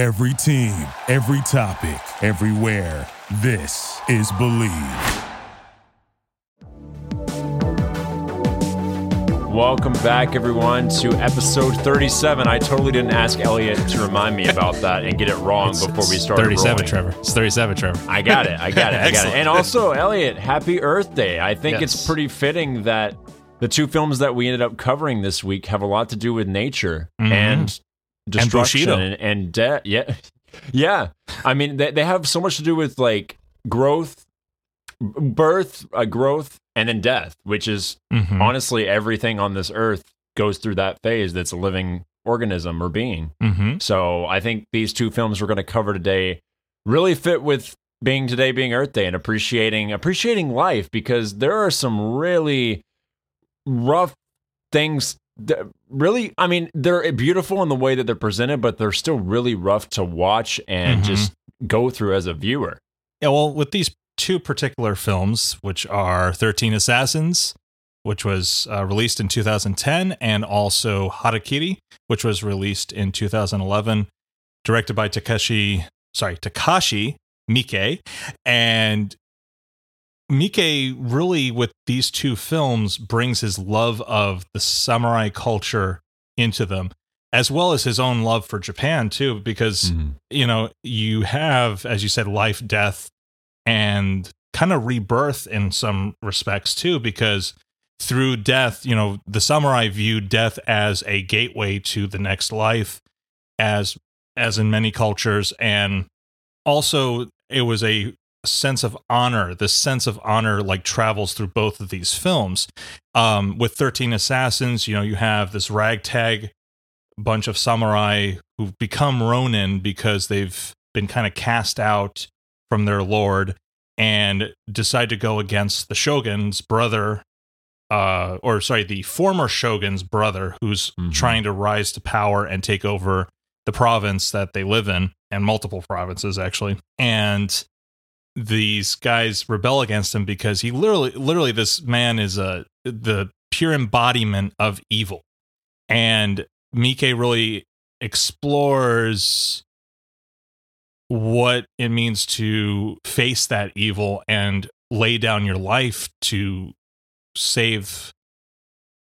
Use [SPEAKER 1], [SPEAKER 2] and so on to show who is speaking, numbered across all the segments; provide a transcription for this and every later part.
[SPEAKER 1] Every team, every topic, everywhere. This is Believe.
[SPEAKER 2] Welcome back, everyone, to episode 37. I totally didn't ask Elliot to remind me about that and get it wrong
[SPEAKER 3] It's-
[SPEAKER 2] before we
[SPEAKER 3] it's
[SPEAKER 2] started.
[SPEAKER 3] 37,
[SPEAKER 2] rolling.
[SPEAKER 3] Trevor. It's 37, Trevor.
[SPEAKER 2] I got it. I got it. I got it. And also, Elliot, happy Earth Day. I think it's pretty fitting that the two films that we ended up covering this week have a lot to do with nature
[SPEAKER 3] Mhm.
[SPEAKER 2] and destruction
[SPEAKER 3] Bushido.
[SPEAKER 2] and, and death. Yeah. Yeah. I mean, they, they have so much to do with like growth, birth, uh, growth, and then death, which is
[SPEAKER 3] Mhm.
[SPEAKER 2] honestly everything on this earth goes through that phase that's a living organism or being.
[SPEAKER 3] Mhm.
[SPEAKER 2] So I think these two films we're going to cover today really fit with being today being Earth Day and appreciating appreciating life because there are some really rough things really I mean they're beautiful in the way that they're presented but they're still really rough to watch and
[SPEAKER 3] Mhm.
[SPEAKER 2] just go through as a viewer.
[SPEAKER 3] Yeah, well, with these two particular films, which are 13 Assassins, which was uh, released in 2010, and also Harakiri, which was released in 2011, directed by Takeshi, sorry, Takashi Miike. And Miike really, with these two films, brings his love of the samurai culture into them, as well as his own love for Japan, too, because mm-hmm. you know, you have, as you said, life, death, and kind of rebirth in some respects too, because through death, you know, the samurai viewed death as a gateway to the next life, as as in many cultures, and also it was a sense of honor. This sense of honor like travels through both of these films. Um, with Thirteen Assassins, you know, you have this ragtag bunch of samurai who've become ronin because they've been kind of cast out from their lord and decide to go against the shogun's brother uh or sorry the former shogun's brother who's
[SPEAKER 2] Mhm.
[SPEAKER 3] trying to rise to power and take over the province that they live in and multiple provinces actually and these guys rebel against him because he literally literally this man is a the pure embodiment of evil. And Mike really explores what it means to face that evil and lay down your life to save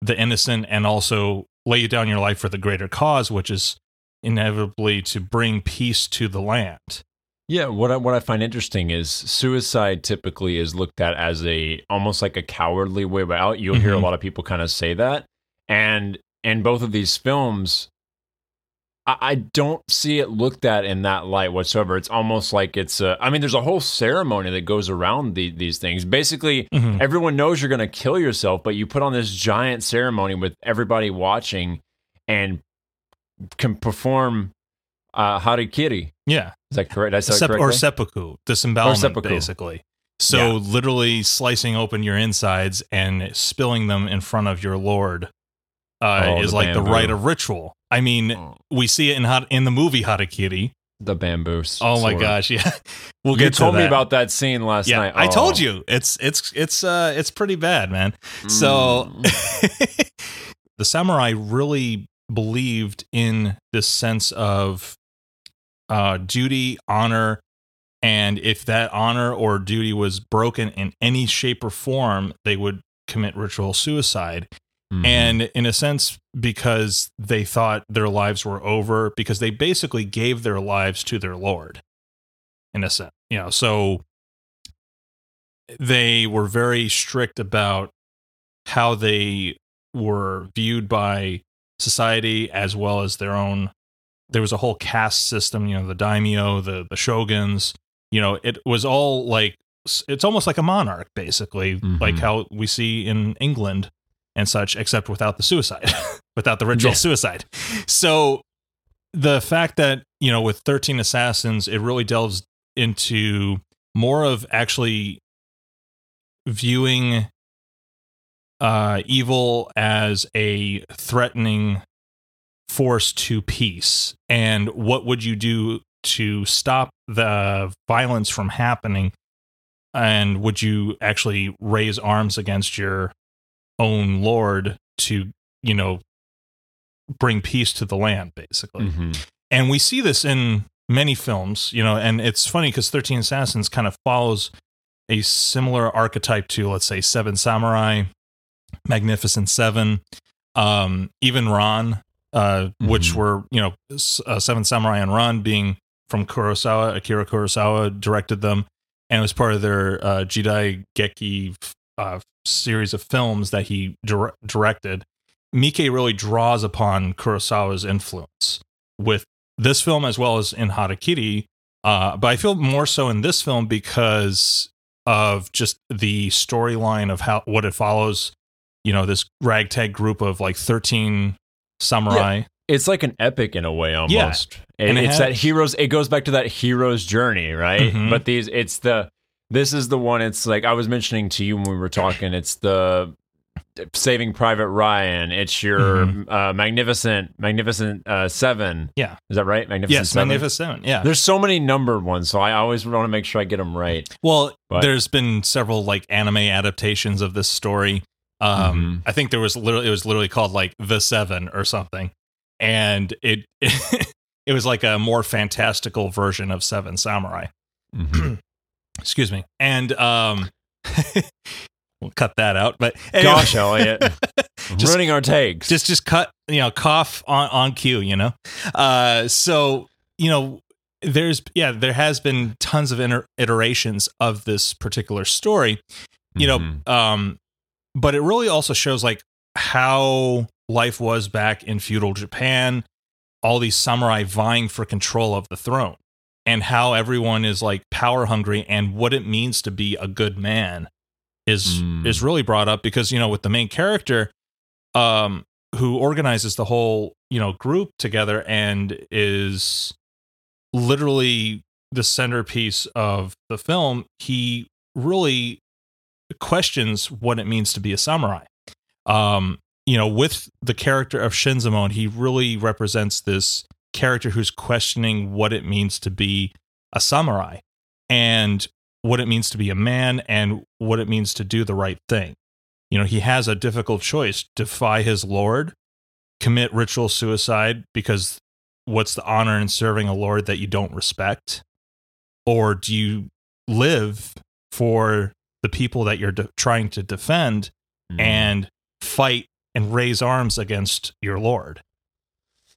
[SPEAKER 3] the innocent and also lay down your life for the greater cause which is inevitably to bring peace to the land
[SPEAKER 2] Yeah, what I, what I find interesting is suicide typically is looked at as a almost like a cowardly way out. You'll hear a
[SPEAKER 3] Mhm.
[SPEAKER 2] lot of people kind of say that, and in both of these films, I, I don't see it looked at in that light whatsoever. It's almost like it's a. I mean, there's a whole ceremony that goes around the, these things. Basically,
[SPEAKER 3] Mhm.
[SPEAKER 2] everyone knows you're going to kill yourself, but you put on this giant ceremony with everybody watching and can perform uh, harikiri.
[SPEAKER 3] yeah
[SPEAKER 2] Is that correct? I that
[SPEAKER 3] Sep- or seppuku, disembowelment,
[SPEAKER 2] seppuku.
[SPEAKER 3] basically. So
[SPEAKER 2] Yeah.
[SPEAKER 3] literally slicing open your insides and spilling them in front of your lord uh,
[SPEAKER 2] Oh,
[SPEAKER 3] is
[SPEAKER 2] the
[SPEAKER 3] like the
[SPEAKER 2] bamboo.
[SPEAKER 3] rite of ritual. I mean,
[SPEAKER 2] Oh.
[SPEAKER 3] we see it in hot in the movie Harakiri.
[SPEAKER 2] the bamboo. s-
[SPEAKER 3] Oh my gosh, yeah. We'll
[SPEAKER 2] you
[SPEAKER 3] get to
[SPEAKER 2] told me about that scene last
[SPEAKER 3] yeah,
[SPEAKER 2] night.
[SPEAKER 3] I told
[SPEAKER 2] Oh.
[SPEAKER 3] you. It's it's it's uh it's pretty bad, man. So
[SPEAKER 2] Mm.
[SPEAKER 3] the samurai really believed in this sense of uh, duty, honor, and if that honor or duty was broken in any shape or form, they would commit ritual suicide.
[SPEAKER 2] Mhm.
[SPEAKER 3] And in a sense, because they thought their lives were over, because they basically gave their lives to their Lord, in a sense. You know, so they were very strict about how they were viewed by society as well as their own there was a whole caste system you know the daimyo the the shoguns you know it was all like it's almost like a monarch basically
[SPEAKER 2] Mhm.
[SPEAKER 3] like how we see in england and such except without the suicide without the ritual
[SPEAKER 2] Yeah.
[SPEAKER 3] suicide so the fact that you know with 13 assassins it really delves into more of actually viewing uh evil as a threatening force to peace? And what would you do to stop the violence from happening? And would you actually raise arms against your own lord to you know bring peace to the land basically?
[SPEAKER 2] Mhm.
[SPEAKER 3] and we see this in many films, you know, and it's funny because 13 Assassins kind of follows a similar archetype to, let's say, Seven Samurai, Magnificent Seven, um, even Ran, uh, which
[SPEAKER 2] Mhm.
[SPEAKER 3] were, you know, s- uh, Seven Samurai and Ran being from Kurosawa, Akira Kurosawa directed them, and it was part of their uh, Jidai Geki uh, series of films that he dir- directed. Mike really draws upon Kurosawa's influence with this film as well as in Harakiri. Uh, but I feel more so in this film because of just the storyline of how what it follows. You know, this ragtag group of like thirteen samurai.
[SPEAKER 2] It's like an epic in a way almost. It-
[SPEAKER 3] And it
[SPEAKER 2] it's that
[SPEAKER 3] has-
[SPEAKER 2] heroes it goes back to that hero's journey, right?
[SPEAKER 3] Mhm.
[SPEAKER 2] But these it's the this is the one it's like I was mentioning to you when we were talking, it's the Saving Private Ryan, it's your uh, magnificent magnificent uh, 7.
[SPEAKER 3] Mm-hmm. Yeah.
[SPEAKER 2] Is that right? Magnificent
[SPEAKER 3] Yes,
[SPEAKER 2] 7.
[SPEAKER 3] magnificent. Yeah.
[SPEAKER 2] There's so many numbered ones, so I always want to make sure I get them right.
[SPEAKER 3] Well,
[SPEAKER 2] But-
[SPEAKER 3] there's been several like anime adaptations of this story. Um, I think there was literally it was literally called like The Seven or something, and it it was like a more fantastical version of Seven Samurai.
[SPEAKER 2] Mhm.
[SPEAKER 3] Excuse me, and um, we'll cut that out. But anyway,
[SPEAKER 2] Gosh, Elliot.
[SPEAKER 3] Just-
[SPEAKER 2] ruining our takes.
[SPEAKER 3] just just cut you know cough on on cue you know uh so you know there's yeah there has been tons of inter- iterations of this particular story you know um but it really also shows like how life was back in feudal japan all these samurai vying for control of the throne and how everyone is like power hungry and what it means to be a good man is
[SPEAKER 2] Mm.
[SPEAKER 3] is really brought up because you know with the main character um who organizes the whole you know group together and is literally the centerpiece of the film he really questions what it means to be a samurai. Um you know with the character of shinzamon he really represents this character who's questioning what it means to be a samurai and what it means to be a man and what it means to do the right thing. You know he has a difficult choice defy his lord commit ritual suicide because what's the honor in serving a lord that you don't respect? Or do you live for the people that you're de- trying to defend
[SPEAKER 2] Mhm.
[SPEAKER 3] and fight and raise arms against your lord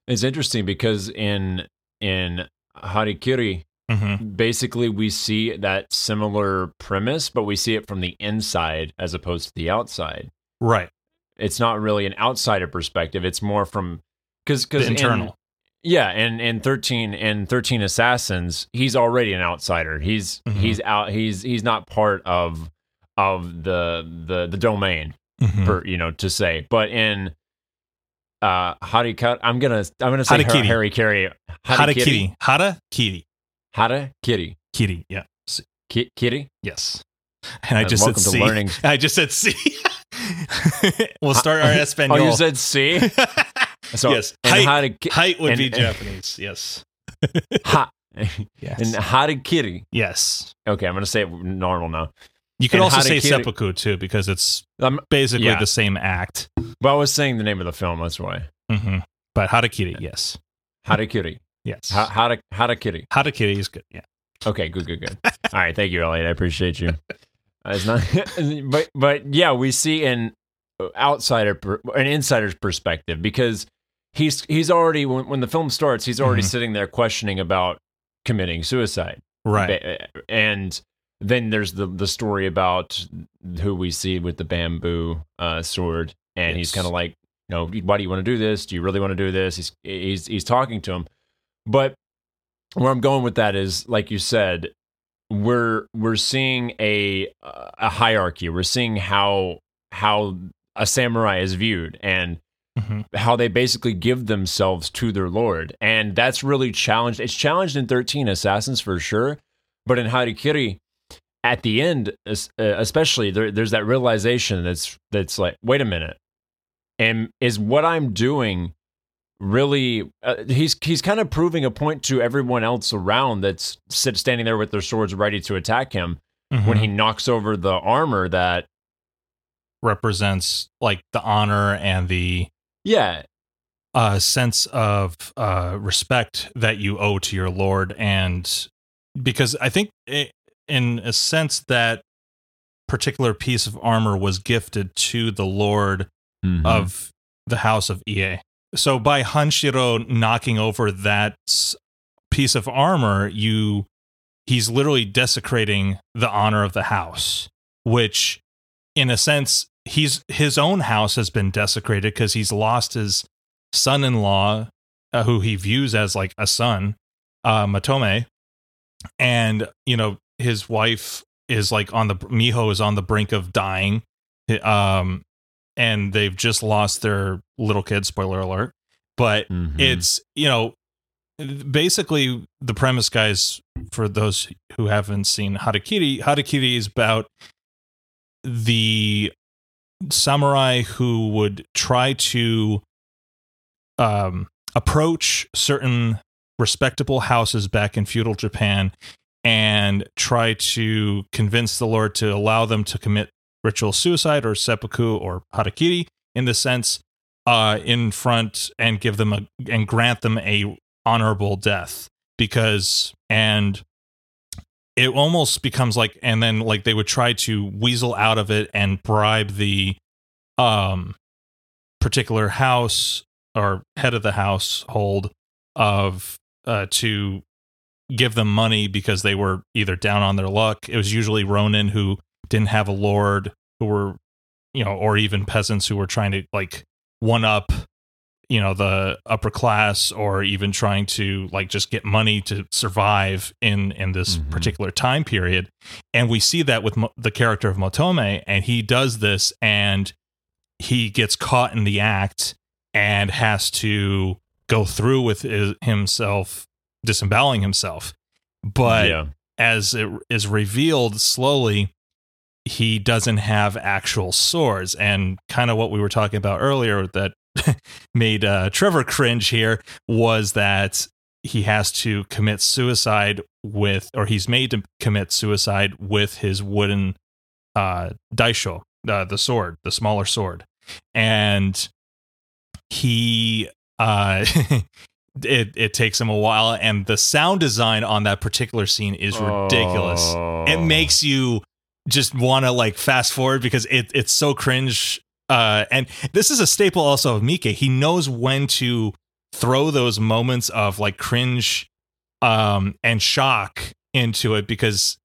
[SPEAKER 2] It's interesting because in in Harikiri,
[SPEAKER 3] mm-hmm.
[SPEAKER 2] basically we see that similar premise, but we see it from the inside as opposed to the outside.
[SPEAKER 3] right
[SPEAKER 2] It's not really an outsider perspective. It's more from because because
[SPEAKER 3] internal
[SPEAKER 2] yeah, and in thirteen and thirteen assassins, he's already an outsider. He's
[SPEAKER 3] Mhm.
[SPEAKER 2] he's out. He's he's not part of of the the the domain
[SPEAKER 3] Mhm.
[SPEAKER 2] for you know to say. But in uh Harikiri, I'm gonna I'm gonna say
[SPEAKER 3] Harakiri.
[SPEAKER 2] Harry Carry
[SPEAKER 3] harakiri harakiri
[SPEAKER 2] Harakiri.
[SPEAKER 3] kiri yeah
[SPEAKER 2] Ki- Kitty.
[SPEAKER 3] yes and i
[SPEAKER 2] Uh,
[SPEAKER 3] just said C.
[SPEAKER 2] learning.
[SPEAKER 3] i just said c we'll start our Espanol.
[SPEAKER 2] Oh, you said C. So
[SPEAKER 3] yes
[SPEAKER 2] and
[SPEAKER 3] height,
[SPEAKER 2] Hariki-
[SPEAKER 3] height would
[SPEAKER 2] and-
[SPEAKER 3] be japanese yes
[SPEAKER 2] ha.
[SPEAKER 3] yes
[SPEAKER 2] and Harikiri.
[SPEAKER 3] yes
[SPEAKER 2] Okay, I'm gonna say it normal now.
[SPEAKER 3] You could also say
[SPEAKER 2] harakiri-
[SPEAKER 3] seppuku too because it's
[SPEAKER 2] Um,
[SPEAKER 3] basically
[SPEAKER 2] Yeah.
[SPEAKER 3] the same act
[SPEAKER 2] but I was saying the name of the film. That's why.
[SPEAKER 3] hmm but harakiri yes
[SPEAKER 2] Harikiri.
[SPEAKER 3] yes
[SPEAKER 2] Ha- Hara- Harakiri.
[SPEAKER 3] harakiri is good yeah
[SPEAKER 2] Okay, good, good, good. All right, thank you, Elliot. I appreciate you. Uh, it's not, but but yeah, we see an outsider, an insider's perspective because he's he's already when, when the film starts, he's already
[SPEAKER 3] Mhm.
[SPEAKER 2] sitting there questioning about committing suicide,
[SPEAKER 3] right
[SPEAKER 2] and then there's the the story about who we see with the bamboo uh, sword, and he's kind of like, you know, why do you want to do this? Do you really want to do this? He's he's he's talking to him, but where I'm going with that is, like you said, we're we're seeing a a hierarchy. We're seeing how how a samurai is viewed and
[SPEAKER 3] Mhm.
[SPEAKER 2] how they basically give themselves to their lord, and that's really challenged. It's challenged in Thirteen Assassins for sure, but in Harikiri, at the end, uh, especially there, there's that realization that's that's like, wait a minute, and is what I'm doing really? Uh, he's he's kind of proving a point to everyone else around that's sit, standing there with their swords ready to attack him when
[SPEAKER 3] Mhm.
[SPEAKER 2] he knocks over the armor that
[SPEAKER 3] represents like the honor and the
[SPEAKER 2] yeah
[SPEAKER 3] uh, sense of uh, respect that you owe to your lord, and because I think, it, in a sense, that particular piece of armor was gifted to the lord
[SPEAKER 2] Mhm.
[SPEAKER 3] of the house of Ie. So by Hanshiro knocking over that piece of armor, you he's literally desecrating the honor of the house, which in a sense he's his own house has been desecrated because he's lost his son-in-law uh, who he views as like a son, uh Matome. And you know, his wife is like on the Miho is on the brink of dying. Um and they've just lost their little kid spoiler alert but
[SPEAKER 2] Mhm.
[SPEAKER 3] it's you know basically the premise guys for those who haven't seen harakiri harakiri is about the samurai who would try to um approach certain respectable houses back in feudal japan and try to convince the lord to allow them to commit ritual suicide or seppuku or harakiri in the sense uh, in front and give them a and grant them a honorable death. Because and it almost becomes like and then like they would try to weasel out of it and bribe the um particular house or head of the household of uh to give them money because they were either down on their luck it was usually ronin who didn't have a lord who were you know or even peasants who were trying to like one up you know the upper class or even trying to like just get money to survive in in this
[SPEAKER 2] Mhm.
[SPEAKER 3] particular time period and we see that with Mo- the character of Motome and he does this and he gets caught in the act and has to go through with his, himself disemboweling himself but
[SPEAKER 2] yeah.
[SPEAKER 3] as it is revealed slowly, he doesn't have actual swords. And kind of what we were talking about earlier that made uh, Trevor cringe here was that he has to commit suicide with, or he's made to commit suicide with his wooden uh, daisho, uh, the sword, the smaller sword. And he uh it it takes him a while and the sound design on that particular scene is ridiculous.
[SPEAKER 2] Oh.
[SPEAKER 3] it makes you just want to like fast forward because it it's so cringe uh and this is a staple also of Mike he knows when to throw those moments of like cringe um and shock into it because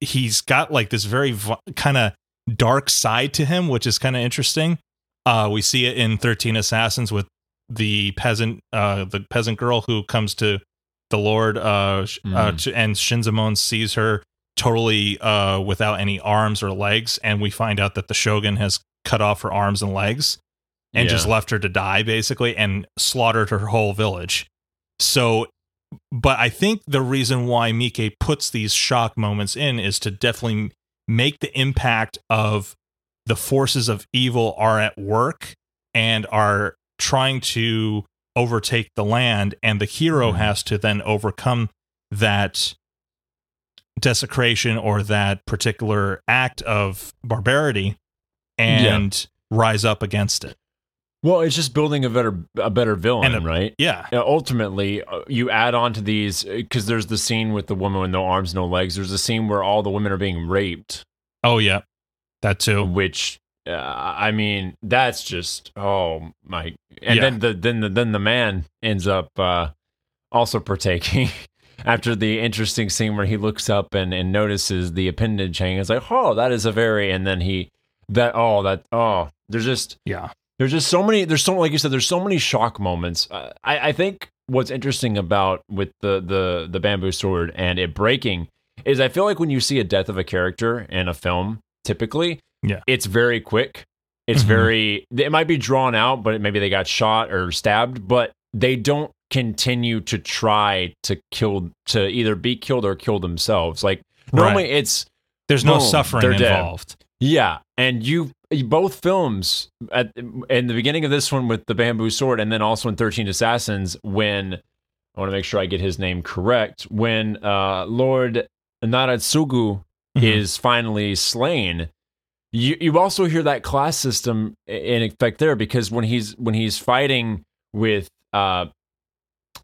[SPEAKER 3] he's got like this very kind of dark side to him which is kind of interesting. Uh we see it in 13 assassins with the peasant uh the peasant girl who comes to the lord uh, uh
[SPEAKER 2] Mhm.
[SPEAKER 3] to, and shinzamon sees her totally uh without any arms or legs and we find out that the shogun has cut off her arms and legs and
[SPEAKER 2] Yeah.
[SPEAKER 3] just left her to die basically and slaughtered her whole village so but i think the reason why mike puts these shock moments in is to definitely make the impact of the forces of evil are at work and are trying to overtake the land and the hero
[SPEAKER 2] Mhm.
[SPEAKER 3] has to then overcome that desecration or that particular act of barbarity and rise up against it
[SPEAKER 2] Well, it's just building a better a better villain,
[SPEAKER 3] a-
[SPEAKER 2] right?
[SPEAKER 3] yeah
[SPEAKER 2] Yeah, ultimately, uh, you add on to these because there's the scene with the woman with no arms, no legs. There's a scene where all the women are being raped,
[SPEAKER 3] oh yeah that too
[SPEAKER 2] which uh, I mean, that's just oh my. And
[SPEAKER 3] Yeah.
[SPEAKER 2] then the then the then the man ends up uh, also partaking. After the interesting scene where he looks up and, and notices the appendage hanging, it's like, oh, that is a very, and then he, that, oh, that, oh, there's just,
[SPEAKER 3] yeah
[SPEAKER 2] there's just so many there's so like you said there's so many shock moments uh, i i think what's interesting about with the the the bamboo sword and it breaking is i feel like when you see a death of a character in a film typically
[SPEAKER 3] Yeah.
[SPEAKER 2] it's very quick it's
[SPEAKER 3] Mhm.
[SPEAKER 2] very it might be drawn out but maybe they got shot or stabbed but they don't continue to try to kill to either be killed or kill themselves like normally
[SPEAKER 3] Right.
[SPEAKER 2] it's
[SPEAKER 3] there's no suffering involved
[SPEAKER 2] yeah, and you both films at in the beginning of this one with the bamboo sword, and then also in Thirteen Assassins when I want to make sure I get his name correct. When uh, Lord Naritsugu
[SPEAKER 3] Mhm.
[SPEAKER 2] is finally slain, you you also hear that class system in effect there because when he's when he's fighting with uh I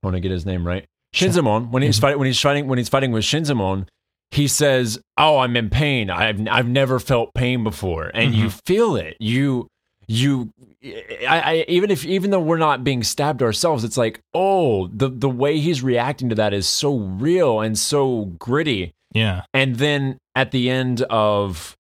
[SPEAKER 2] want to get his name right. Shinzamon when he's
[SPEAKER 3] Mhm.
[SPEAKER 2] fighting when he's fighting when he's fighting with Shinzamon, he says, "Oh, I'm in pain. I've I've never felt pain before." And you feel it. You you I, I even if even though we're not being stabbed ourselves, it's like, "Oh, the the way he's reacting to that is so real and so gritty."
[SPEAKER 3] Yeah.
[SPEAKER 2] And then at the end of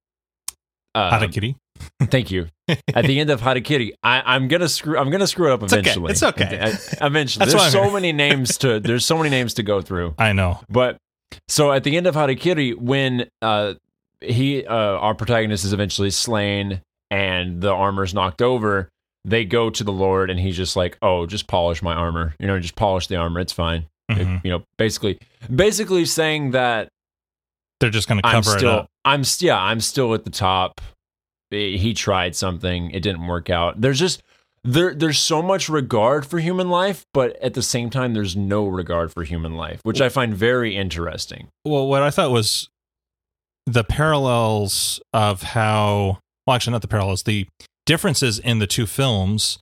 [SPEAKER 2] uh,
[SPEAKER 3] Harakiri.
[SPEAKER 2] Thank you. At the end of Harakiri, I, I'm gonna screw. I'm gonna screw it up
[SPEAKER 3] okay.
[SPEAKER 2] eventually.
[SPEAKER 3] It's okay.
[SPEAKER 2] I- Eventually, there's so many names to. There's so many names to go through.
[SPEAKER 3] I know.
[SPEAKER 2] But so at the end of Harakiri, when uh, he, uh, our protagonist, is eventually slain and the armor's knocked over, they go to the Lord, and he's just like, "Oh, just polish my armor. You know, just polish the armor. It's fine."
[SPEAKER 3] Mhm.
[SPEAKER 2] You know, basically, basically saying that
[SPEAKER 3] They're just going to
[SPEAKER 2] I'm
[SPEAKER 3] cover it
[SPEAKER 2] still,
[SPEAKER 3] up.
[SPEAKER 2] I'm yeah, I'm still at the top. He tried something, it didn't work out. There's just there, there's so much regard for human life, but at the same time, there's no regard for human life, which I find very interesting.
[SPEAKER 3] Well, what I thought was the parallels of how, well, actually, not the parallels, the differences in the two films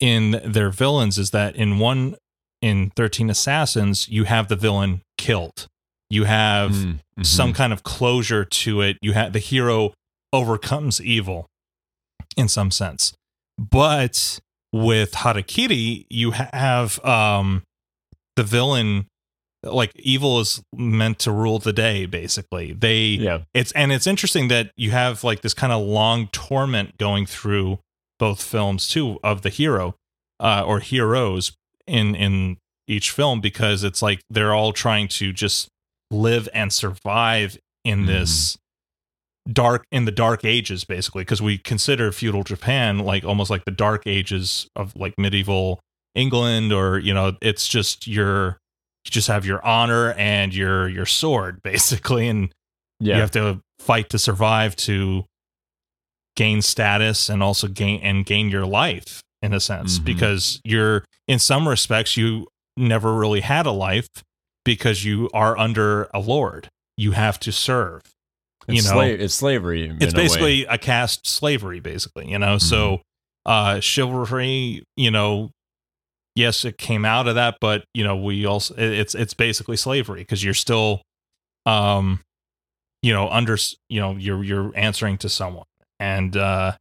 [SPEAKER 3] in their villains is that in one, in 13 Assassins, you have the villain killed. You have
[SPEAKER 2] Mm, mhm.
[SPEAKER 3] some kind of closure to it. You have the hero overcomes evil in some sense. But with Harakiri, you have um the villain like evil is meant to rule the day basically. They
[SPEAKER 2] yeah,
[SPEAKER 3] it's and it's interesting that you have like this kind of long torment going through both films too of the hero uh, or heroes in in each film because it's like they're all trying to just live and survive in
[SPEAKER 2] Mhm.
[SPEAKER 3] this dark in the dark ages basically because we consider feudal japan like almost like the dark ages of like medieval england or you know it's just your you just have your honor and your your sword basically and
[SPEAKER 2] yeah,
[SPEAKER 3] you have to fight to survive to gain status and also gain and gain your life in a sense
[SPEAKER 2] Mhm.
[SPEAKER 3] because you're in some respects you never really had a life because you are under a lord. You have to serve you
[SPEAKER 2] it's,
[SPEAKER 3] know?
[SPEAKER 2] sla- it's slavery. in
[SPEAKER 3] it's
[SPEAKER 2] a way.
[SPEAKER 3] basically a caste slavery basically you know? So uh chivalry you know yes it came out of that but you know we also it's it's basically slavery because you're still um you know under you know you're you're answering to someone and uh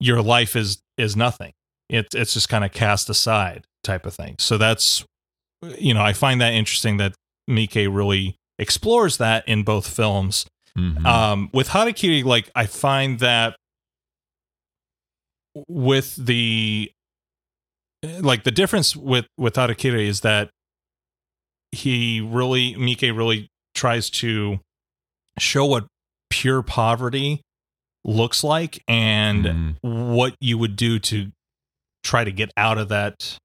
[SPEAKER 3] your life is is nothing. It's it's just kind of cast aside type of thing. So that's you know i find that interesting that mike really explores that in both films
[SPEAKER 2] Mhm.
[SPEAKER 3] um with harakiri like i find that with the like the difference with with harakiri is that he really mike really tries to show what pure poverty looks like and
[SPEAKER 2] Mhm.
[SPEAKER 3] what you would do to try to get out of that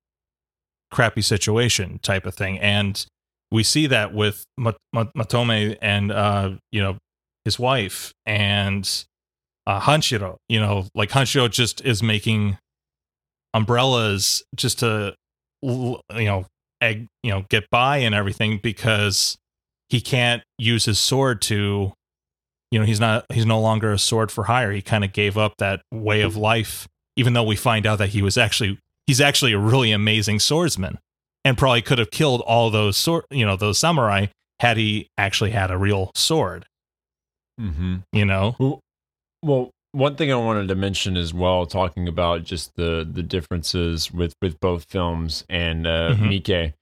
[SPEAKER 3] crappy situation type of thing. And we see that with Mat- Mat- matome and uh you know his wife and uh hanshiro you know like hanshiro just is making umbrellas just to you know egg you know get by and everything because he can't use his sword to you know he's not he's no longer a sword for hire. He kind of gave up that way of life even though we find out that he was actually he's actually a really amazing swordsman and probably could have killed all those sword you know those samurai had he actually had a real sword
[SPEAKER 2] Mhm.
[SPEAKER 3] you know
[SPEAKER 2] Well, one thing I wanted to mention as well, talking about just the the differences with with both films and uh,
[SPEAKER 3] Mhm.
[SPEAKER 2] Mike.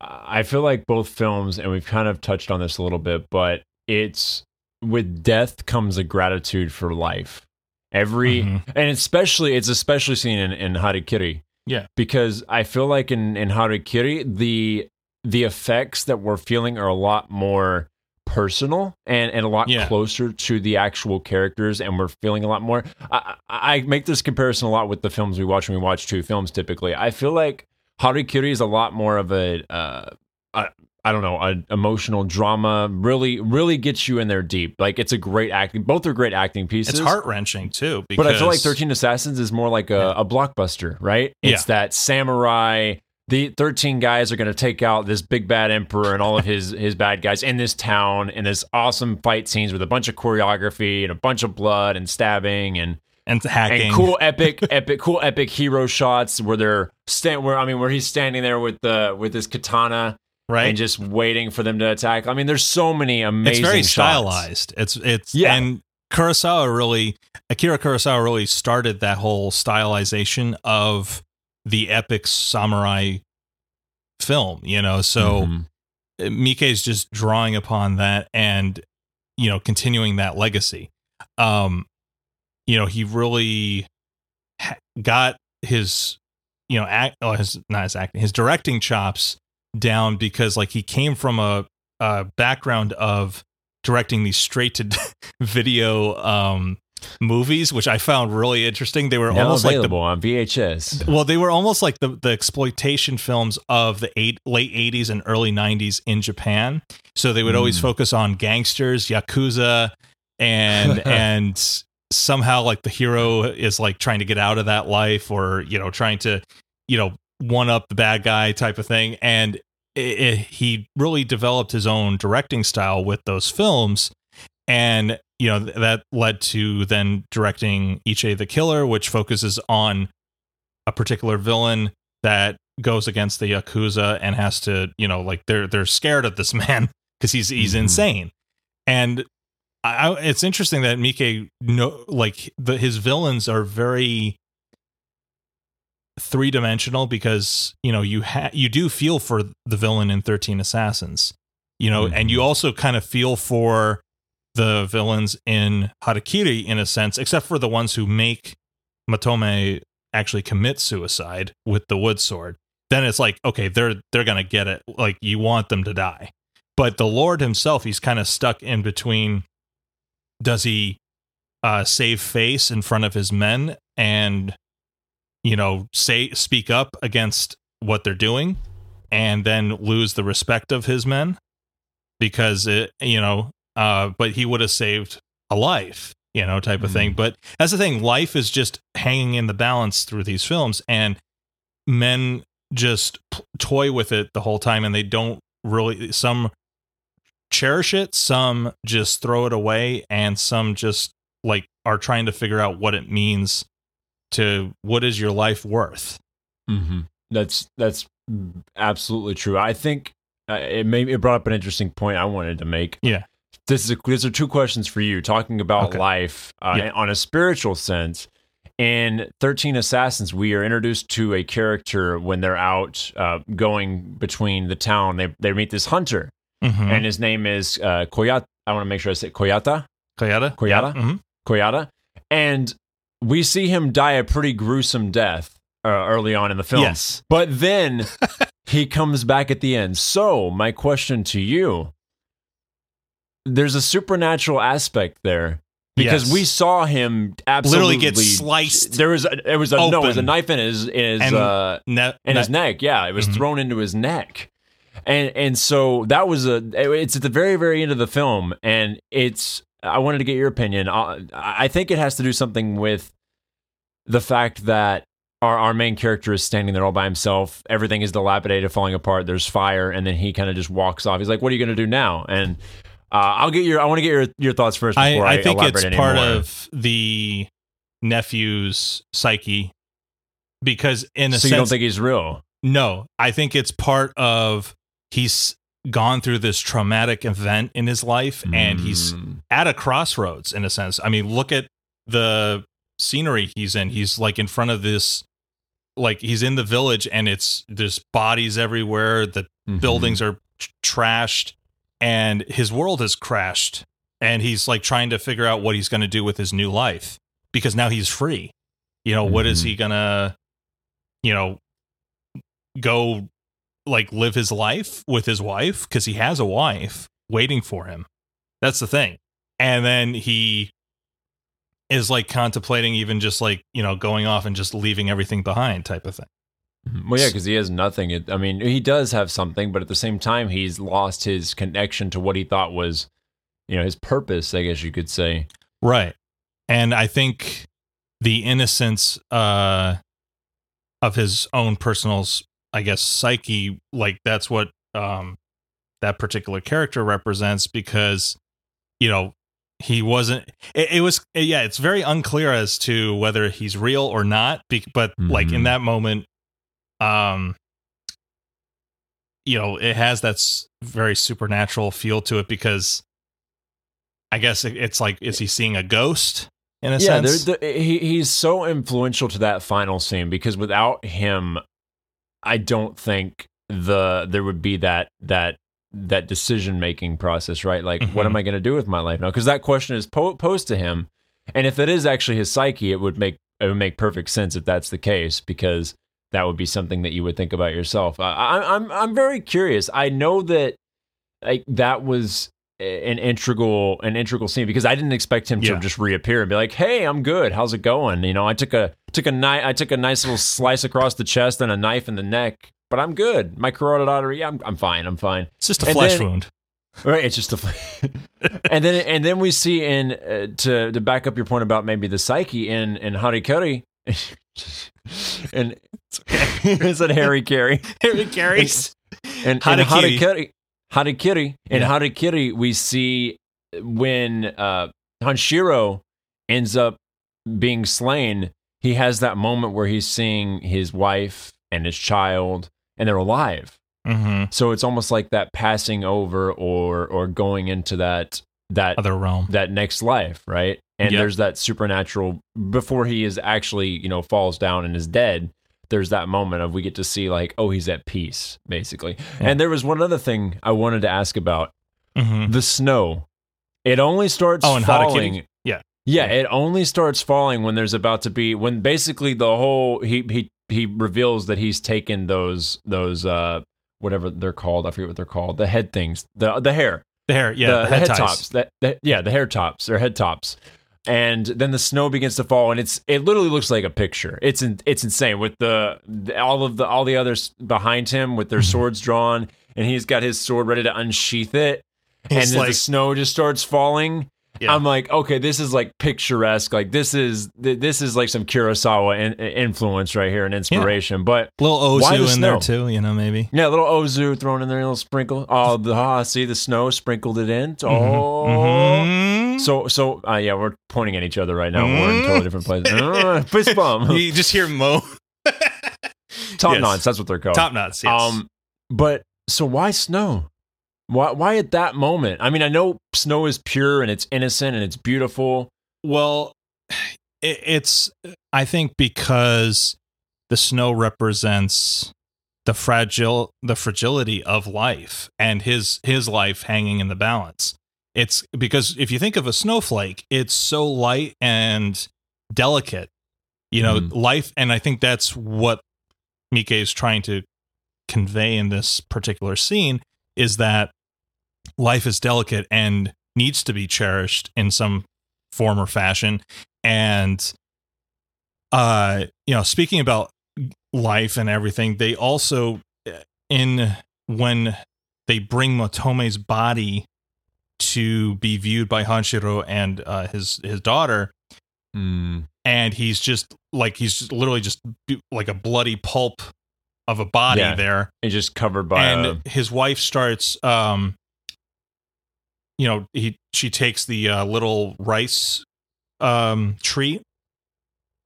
[SPEAKER 2] I feel like both films, and we've kind of touched on this a little bit, but it's with death comes a gratitude for life. Every
[SPEAKER 3] Mhm.
[SPEAKER 2] and especially it's especially seen in, in Harikiri.
[SPEAKER 3] Yeah.
[SPEAKER 2] Because I feel like in, in Harikiri, the the effects that we're feeling are a lot more personal and, and a lot
[SPEAKER 3] Yeah.
[SPEAKER 2] closer to the actual characters and we're feeling a lot more I, I make this comparison a lot with the films we watch when we watch two films typically i feel like harikiri is a lot more of a uh, a- I don't know, an emotional drama really, really gets you in there deep. Like it's a great acting. Both are great acting pieces.
[SPEAKER 3] it's heart wrenching too
[SPEAKER 2] But I feel like 13 Assassins is more like a,
[SPEAKER 3] Yeah.
[SPEAKER 2] a blockbuster, right? It's that samurai. The 13 guys are going to take out this big bad emperor and all of his his bad guys in this town in this awesome fight scenes with a bunch of choreography and a bunch of blood and stabbing and
[SPEAKER 3] and hacking.
[SPEAKER 2] and cool epic epic cool epic hero shots where they're stand where I mean where he's standing there with the with his katana
[SPEAKER 3] right?
[SPEAKER 2] and just waiting for them to attack. I mean, there's so many amazing.
[SPEAKER 3] it's very
[SPEAKER 2] shots.
[SPEAKER 3] stylized. It's it's
[SPEAKER 2] Yeah.
[SPEAKER 3] and Kurosawa really Akira Kurosawa really started that whole stylization of the epic samurai film, you know. So
[SPEAKER 2] Mhm.
[SPEAKER 3] Mike is just drawing upon that and you know continuing that legacy. Um you know, he really got his you know, act oh, his not his acting, his directing chops down because like he came from a, a background of directing these straight to video um movies which I found really interesting. They were
[SPEAKER 2] now
[SPEAKER 3] almost like the
[SPEAKER 2] on VHS.
[SPEAKER 3] well, they were almost like the, the exploitation films of the eight, late 80s and early 90s in Japan. So they would always
[SPEAKER 2] Mm.
[SPEAKER 3] focus on gangsters, yakuza, and and somehow like the hero is like trying to get out of that life or you know trying to you know one up the bad guy type of thing. And it, it, he really developed his own directing style with those films, and you know th- that led to then directing Ichi the Killer, which focuses on a particular villain that goes against the yakuza and has to you know like they're they're scared of this man because he's he's
[SPEAKER 2] Mhm.
[SPEAKER 3] insane and I, I it's interesting that Mike no like the his villains are very three dimensional because you know you ha- you do feel for the villain in 13 assassins you know and you
[SPEAKER 2] Mhm.
[SPEAKER 3] also kind of feel for the villains in Harakiri in a sense except for the ones who make Matome actually commit suicide with the wood sword. Then it's like okay they're they're to get it. Like you want them to die. But the lord himself he's kind of stuck in between does he uh save face in front of his men and you know say speak up against what they're doing and then lose the respect of his men because it you know uh but he would have saved a life you know type of thing. But that's the thing. Life is just hanging in the balance through these films and men just p- toy with it the whole time and they don't really some cherish it some just throw it away and some just like are trying to figure out what it means to what is your life worth
[SPEAKER 2] Mm-hmm. That's that's absolutely true. I think uh, it made it brought up an interesting point I wanted to make.
[SPEAKER 3] Yeah.
[SPEAKER 2] This is a, these are two questions for you. Talking about
[SPEAKER 3] Okay.
[SPEAKER 2] life uh,
[SPEAKER 3] Yeah.
[SPEAKER 2] on a spiritual sense. In Thirteen Assassins, we are introduced to a character when they're out uh, going between the town. They they meet this hunter,
[SPEAKER 3] mm-hmm.
[SPEAKER 2] and his name is uh, Koyata. I want to make sure I say Koyata.
[SPEAKER 3] Koyata?
[SPEAKER 2] Koyata?
[SPEAKER 3] Mhm.
[SPEAKER 2] Koyata, and we see him die a pretty gruesome death uh, early on in the film.
[SPEAKER 3] Yes.
[SPEAKER 2] But then he comes back at the end. So, my question to you there's a supernatural aspect there because
[SPEAKER 3] Yes.
[SPEAKER 2] we saw him absolutely
[SPEAKER 3] Literally get sliced
[SPEAKER 2] There was a, it was a no, it was a knife in his in his
[SPEAKER 3] And
[SPEAKER 2] uh,
[SPEAKER 3] Ne-
[SPEAKER 2] in
[SPEAKER 3] ne-
[SPEAKER 2] his neck. Yeah, it was
[SPEAKER 3] Mhm.
[SPEAKER 2] thrown into his neck, and and so that was a. It's at the very very end of the film, and it's. I wanted to get your opinion. I, I think it has to do something with the fact that our our main character is standing there all by himself. Everything is dilapidated, falling apart. There's fire, and then he kind of just walks off. He's like, "What are you going to do now?" And uh, I'll get your. I want to get your your thoughts first
[SPEAKER 3] I,
[SPEAKER 2] before I,
[SPEAKER 3] I think it's part
[SPEAKER 2] anymore.
[SPEAKER 3] of the nephew's psyche because in a
[SPEAKER 2] So
[SPEAKER 3] sense
[SPEAKER 2] you don't think he's real?
[SPEAKER 3] no i think it's part of he's gone through this traumatic event in his life and he's
[SPEAKER 2] Mm.
[SPEAKER 3] At a crossroads in a sense. I mean look at the scenery he's in. He's like in front of this like he's in the village and it's there's bodies everywhere. The
[SPEAKER 2] Mhm.
[SPEAKER 3] buildings are tr- trashed and his world has crashed. And he's like trying to figure out what he's going to do with his new life because now he's free. You know what is he going to you know go like live his life with his wife? Because he has a wife waiting for him. That's the thing and then he is like contemplating even just like you know going off and just leaving everything behind type of thing
[SPEAKER 2] Well, yeah, because he has nothing. I mean, he does have something, but at the same time, he's lost his connection to what he thought was, you know, his purpose. I guess you could say.
[SPEAKER 3] Right. And I think the innocence uh of his own personal I guess psyche like that's what um that particular character represents because you know he wasn't it, it was yeah it's very unclear as to whether he's real or not but like in
[SPEAKER 2] Mhm.
[SPEAKER 3] that moment um you know it has that very supernatural feel to it because i guess it, it's like is he seeing a ghost in a
[SPEAKER 2] yeah,
[SPEAKER 3] sense
[SPEAKER 2] the- he he's so influential to that final scene because without him, I don't think the there would be that that that decision making process, right? Like, what
[SPEAKER 3] Mhm.
[SPEAKER 2] am I going to do with my life now? Because that question is po- posed to him, and if it is actually his psyche, it would make it would make perfect sense if that's the case because that would be something that you would think about yourself. I, I, I'm I'm very curious. I know that like that was an integral an integral scene because I didn't expect him to just reappear and be like, "Hey, I'm good. How's it going?" You know, I took a took a knife I took a nice little slice across the chest and a knife in the neck, but I'm good. My carotid artery, yeah, I'm I'm fine. I'm fine.
[SPEAKER 3] it's just a
[SPEAKER 2] and
[SPEAKER 3] flesh
[SPEAKER 2] then-
[SPEAKER 3] wound
[SPEAKER 2] Right, it's just a and then and then we see in uh, to to back up your point about maybe the psyche in in Harry Harikari and it's a Harry Carey
[SPEAKER 3] Harry Carey's
[SPEAKER 2] and in
[SPEAKER 3] Harakiri.
[SPEAKER 2] Harakiri, Harakiri, in
[SPEAKER 3] Yeah.
[SPEAKER 2] Harakiri, we see when uh, Hanshiro ends up being slain. He has that moment where he's seeing his wife and his child, and they're alive.
[SPEAKER 3] hmm
[SPEAKER 2] So it's almost like that passing over or or going into that that
[SPEAKER 3] other realm
[SPEAKER 2] that next life, right? And
[SPEAKER 3] Yep.
[SPEAKER 2] there's that supernatural before he is actually, you know, falls down and is dead. There's that moment of we get to see like, oh, he's at peace, basically.
[SPEAKER 3] Yeah.
[SPEAKER 2] And there was one other thing I wanted to ask about
[SPEAKER 3] hmm
[SPEAKER 2] the snow. It only starts
[SPEAKER 3] Oh, and
[SPEAKER 2] falling.
[SPEAKER 3] Harakiri? Yeah.
[SPEAKER 2] Yeah, it only starts falling when there's about to be when basically the whole he he he reveals that he's taken those those uh whatever they're called, I forget what they're called, the head things, the the hair
[SPEAKER 3] the hair yeah
[SPEAKER 2] the,
[SPEAKER 3] the head,
[SPEAKER 2] head tops. That, that yeah, the hair tops or head tops. And then the snow begins to fall, and it's it literally looks like a picture. It's in, it's insane with the, the all of the all the others behind him with their
[SPEAKER 3] Mhm.
[SPEAKER 2] swords drawn, and he's got his sword ready to unsheath it, and then
[SPEAKER 3] like-
[SPEAKER 2] the snow just starts falling.
[SPEAKER 3] Yeah.
[SPEAKER 2] I'm like, okay, this is like picturesque. Like this is th- this is like some Kurosawa in, influence right here and inspiration. But
[SPEAKER 3] little
[SPEAKER 2] Why the
[SPEAKER 3] ozu in there too you know maybe
[SPEAKER 2] yeah, a little ozu thrown in there, a little sprinkle. Oh, the ah, see the snow sprinkled it in.
[SPEAKER 3] Mm-hmm.
[SPEAKER 2] Oh,
[SPEAKER 3] Mhm.
[SPEAKER 2] so so uh, yeah, we're pointing at each other right now. We're in totally different places. Uh, fist bump,
[SPEAKER 3] you just hear mo
[SPEAKER 2] top
[SPEAKER 3] yes.
[SPEAKER 2] knots. That's what they're called.
[SPEAKER 3] top knots yes
[SPEAKER 2] Um, but so why snow? Why why at that moment? I mean, I know snow is pure and it's innocent and it's beautiful.
[SPEAKER 3] Well, it, it's I think because the snow represents the fragile the fragility of life and his his life hanging in the balance. It's because if you think of a snowflake, it's so light and delicate. You know,
[SPEAKER 2] Mhm.
[SPEAKER 3] life and I think that's what Mike is trying to convey in this particular scene is that life is delicate and needs to be cherished in some form or fashion and uh you know speaking about life and everything they also uh, in when they bring Motome's body to be viewed by Hanshiro and uh, his his daughter
[SPEAKER 2] Mm.
[SPEAKER 3] and he's just like he's just literally just like a bloody pulp of a body
[SPEAKER 2] Yeah.
[SPEAKER 3] there
[SPEAKER 2] It's just covered by
[SPEAKER 3] and
[SPEAKER 2] a,
[SPEAKER 3] his wife starts um you know he she takes the uh, little rice um treat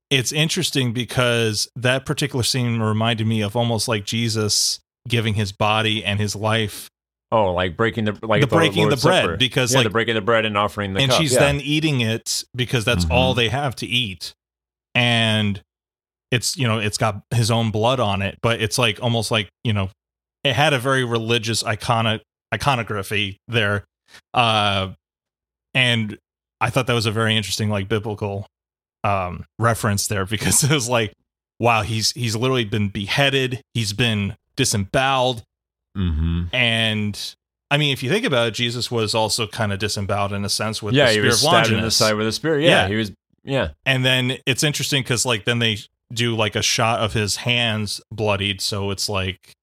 [SPEAKER 3] it's interesting because that particular scene reminded me of almost like jesus giving his body and his life
[SPEAKER 2] oh, like breaking the like
[SPEAKER 3] the
[SPEAKER 2] at
[SPEAKER 3] breaking of the bread
[SPEAKER 2] Supper.
[SPEAKER 3] because
[SPEAKER 2] yeah,
[SPEAKER 3] like
[SPEAKER 2] the breaking the bread and offering the
[SPEAKER 3] and
[SPEAKER 2] cup.
[SPEAKER 3] she's
[SPEAKER 2] yeah.
[SPEAKER 3] then eating it because that's
[SPEAKER 2] Mhm.
[SPEAKER 3] all they have to eat and it's you know it's got his own blood on it but it's like almost like you know it had a very religious iconic iconography there uh and i thought that was a very interesting like biblical um reference there because it was like wow he's he's literally been beheaded he's been disemboweled
[SPEAKER 2] Mhm.
[SPEAKER 3] and I mean, if you think about it, Jesus was also kind of disemboweled in a sense with
[SPEAKER 2] yeah,
[SPEAKER 3] the
[SPEAKER 2] he
[SPEAKER 3] spirit
[SPEAKER 2] was
[SPEAKER 3] of
[SPEAKER 2] stabbed in the side with a spear. Yeah,
[SPEAKER 3] Yeah.
[SPEAKER 2] he was. Yeah,
[SPEAKER 3] And then it's interesting because like then they do like a shot of his hands bloodied, so it's like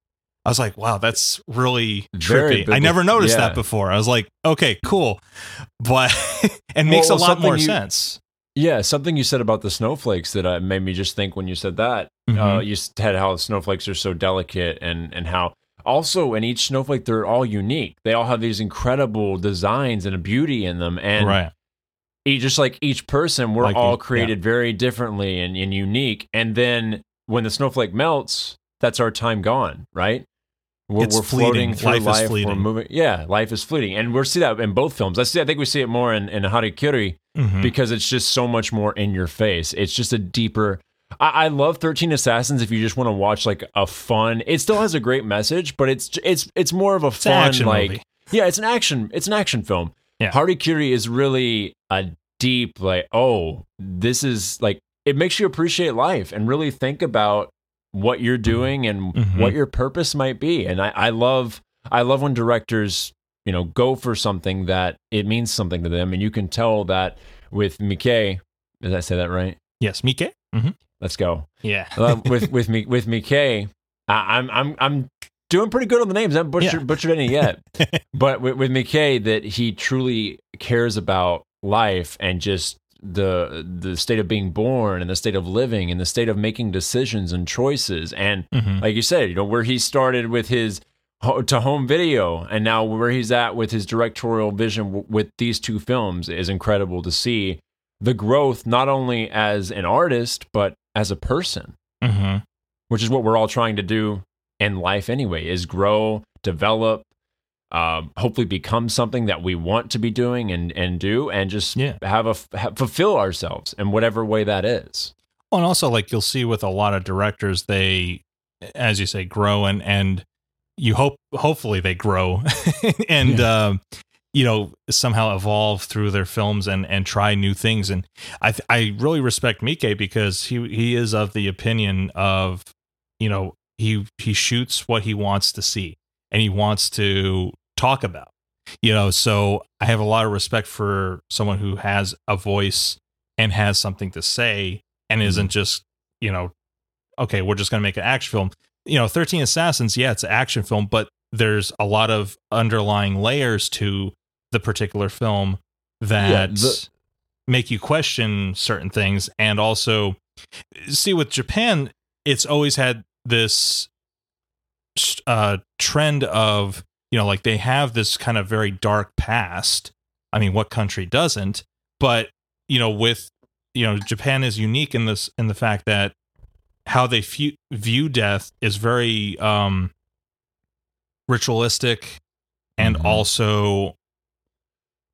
[SPEAKER 3] I was like, wow, that's really trippy. I never noticed
[SPEAKER 2] Yeah.
[SPEAKER 3] that before. I was like, okay, cool, but it makes
[SPEAKER 2] Well,
[SPEAKER 3] a lot more
[SPEAKER 2] you-
[SPEAKER 3] sense.
[SPEAKER 2] yeah. Something you said about the snowflakes that uh, made me just think when you said that. Uh,
[SPEAKER 3] Mhm.
[SPEAKER 2] you said how the snowflakes are so delicate, and and how also in each snowflake they're all unique. They all have these incredible designs and a beauty in them. And
[SPEAKER 3] right.
[SPEAKER 2] each, just like each person, we're
[SPEAKER 3] Like
[SPEAKER 2] all
[SPEAKER 3] each- yeah.
[SPEAKER 2] created very differently and, and unique. And then when the snowflake melts, that's our time gone, right? We're,
[SPEAKER 3] It's
[SPEAKER 2] we're floating through
[SPEAKER 3] Life is
[SPEAKER 2] life. We're moving. Yeah, life is fleeting, and we're see that in both films. I see. I think we see it more in, in Harikiri
[SPEAKER 3] Mhm.
[SPEAKER 2] because it's just so much more in your face. It's just a deeper. I, I love Thirteen Assassins. If you just want to watch like a fun, it still has a great message, but it's it's it's more of a
[SPEAKER 3] an
[SPEAKER 2] fun
[SPEAKER 3] action
[SPEAKER 2] like
[SPEAKER 3] movie.
[SPEAKER 2] yeah, it's an action it's an action film.
[SPEAKER 3] Yeah.
[SPEAKER 2] Harikiri is really a deep like oh this is like it makes you appreciate life and really think about what you're doing and
[SPEAKER 3] Mhm.
[SPEAKER 2] what your purpose might be. And I, I love I love when directors you know go for something that it means something to them, and you can tell that with Mickey. Did I say that right?
[SPEAKER 3] Yes, Mike. hmm
[SPEAKER 2] Let's go.
[SPEAKER 3] Yeah.
[SPEAKER 2] Uh, with with me with Mickey, I, I'm I'm I'm doing pretty good on the names. I haven't butchered,
[SPEAKER 3] Yeah.
[SPEAKER 2] butchered any yet. but with, with Mickey, that he truly cares about life and just the the state of being born and the state of living and the state of making decisions and choices and
[SPEAKER 3] Mhm.
[SPEAKER 2] like you said, you know where he started with his to home video and now where he's at with his directorial vision w- with these two films is incredible to see the growth not only as an artist but as a person
[SPEAKER 3] hmm
[SPEAKER 2] which is what we're all trying to do in life anyway is grow develop um, hopefully become something that we want to be doing and and do and just
[SPEAKER 3] Yeah.
[SPEAKER 2] have a have, fulfill ourselves in whatever way that is
[SPEAKER 3] Well, and also like you'll see with a lot of directors, they, as you say, grow and and you hope hopefully they grow and um, you know somehow evolve through their films and and try new things. And I th- I really respect Mike because he he is of the opinion of you know he he shoots what he wants to see and he wants to talk about. You know, so I have a lot of respect for someone who has a voice and has something to say and isn't just you know okay we're just going to make an action film. You know 13 assassins yeah it's an action film but there's a lot of underlying layers to the particular film that
[SPEAKER 2] the-
[SPEAKER 3] make you question certain things. And also see with japan it's always had this uh trend of you know like they have this kind of very dark past i mean what country doesn't but you know with you know japan is unique in this in the fact that how they fu- view death is very um ritualistic and
[SPEAKER 2] Mhm.
[SPEAKER 3] also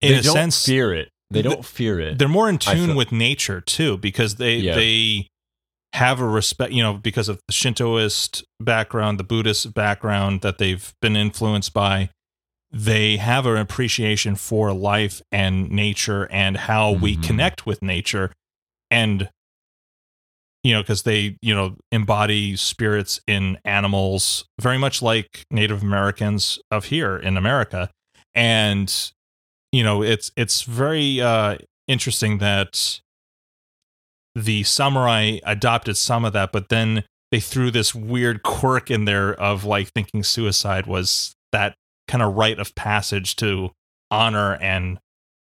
[SPEAKER 3] in
[SPEAKER 2] they
[SPEAKER 3] a
[SPEAKER 2] don't
[SPEAKER 3] sense
[SPEAKER 2] fear it they don't fear it
[SPEAKER 3] they're more in tune with nature too because they
[SPEAKER 2] Yeah.
[SPEAKER 3] they have a respect you know because of the shintoist background the buddhist background that they've been influenced by they have an appreciation for life and nature and how we
[SPEAKER 2] Mhm.
[SPEAKER 3] connect with nature and you know because they you know embody spirits in animals very much like native americans of here in america and you know it's it's very uh interesting that the samurai adopted some of that but then they threw this weird quirk in there of like thinking suicide was that kind of rite of passage to honor and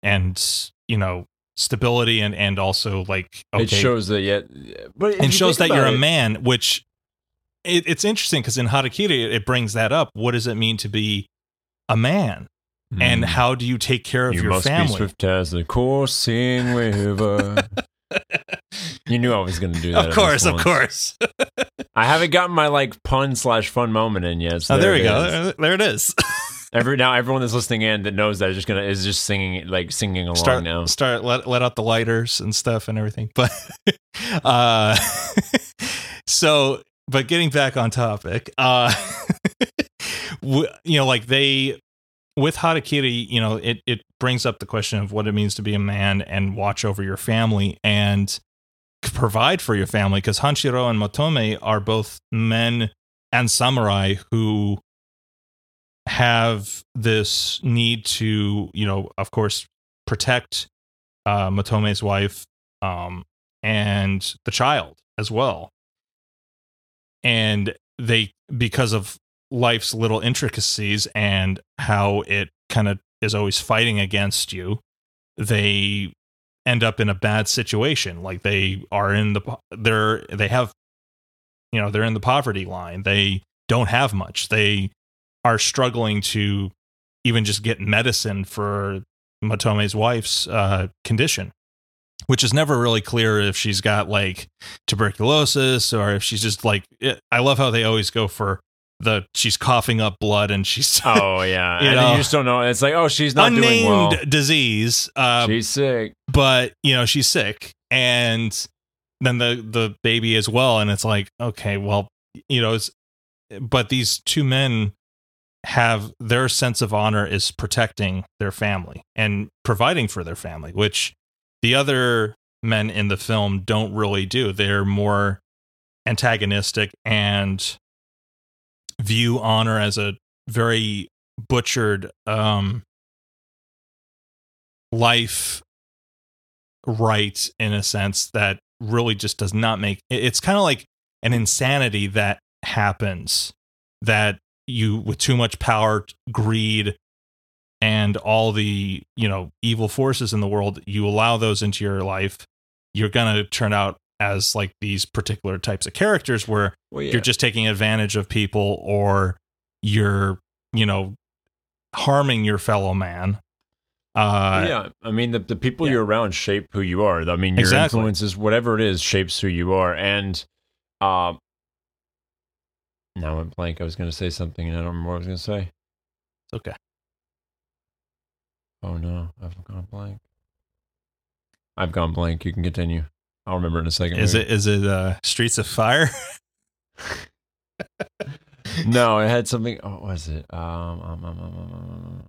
[SPEAKER 3] and you know stability and and also like okay.
[SPEAKER 2] it shows that yet but if you
[SPEAKER 3] and shows that you're
[SPEAKER 2] about
[SPEAKER 3] a man which it, it's interesting because in harakiri it, it brings that up. What does it mean to be a man? And
[SPEAKER 2] Mm.
[SPEAKER 3] how do you take care of
[SPEAKER 2] you
[SPEAKER 3] your
[SPEAKER 2] must be
[SPEAKER 3] family?
[SPEAKER 2] swift as the coursing river you knew i was going to do that
[SPEAKER 3] of course of course
[SPEAKER 2] i haven't gotten my like pun slash fun moment in yet so
[SPEAKER 3] oh there, we go
[SPEAKER 2] is.
[SPEAKER 3] there, it is
[SPEAKER 2] Every now, everyone that's listening in that knows that is just gonna is just singing like singing along
[SPEAKER 3] start
[SPEAKER 2] now.
[SPEAKER 3] start let let out the lighters and stuff and everything. But uh so but getting back on topic, uh you know like they with Harakiri, you know, it it brings up the question of what it means to be a man and watch over your family and provide for your family because Hanshiro and Motome are both men and samurai who have this need to, you know, of course, protect uh, Motome's wife um, and the child as well. And they, because of life's little intricacies and how it kind of is always fighting against you, they end up in a bad situation. Like they are in the, they're, they have, you know, they're in the poverty line. They don't have much. They are struggling to even just get medicine for Motome's wife's uh, condition, which is never really clear if she's got like tuberculosis or if she's just like. It, I love how they always go for the she's coughing up blood and she's
[SPEAKER 2] Oh yeah,
[SPEAKER 3] You
[SPEAKER 2] and
[SPEAKER 3] know,
[SPEAKER 2] you just don't know. It's like, oh, she's not
[SPEAKER 3] unnamed
[SPEAKER 2] doing well.
[SPEAKER 3] disease. Uh,
[SPEAKER 2] she's sick.
[SPEAKER 3] but you know she's sick and then the the baby as well and it's like okay well you know it's but these two men have their sense of honor is protecting their family and providing for their family which the other men in the film don't really do they're more antagonistic and view honor as a very butchered um life right in a sense that really just does not make it's kind of like an insanity that happens that you with too much power greed and all the you know evil forces in the world you allow those into your life you're going to turn out as like these particular types of characters where
[SPEAKER 2] Well, yeah.
[SPEAKER 3] you're just taking advantage of people or you're you know harming your fellow man uh
[SPEAKER 2] yeah, I mean the the people
[SPEAKER 3] yeah.
[SPEAKER 2] you're around shape who you are. I mean your
[SPEAKER 3] Exactly.
[SPEAKER 2] influences, whatever it is, shapes who you are. And um, now I'm blank. I was going to say something, and I don't remember what I was going to say.
[SPEAKER 3] it's okay
[SPEAKER 2] Oh no, I've gone blank. I've gone blank. You can continue. I'll remember in a second.
[SPEAKER 3] is
[SPEAKER 2] maybe.
[SPEAKER 3] it is it uh streets of fire
[SPEAKER 2] No, it had something. Oh, what was it? Um, um, um, um, um, um, um.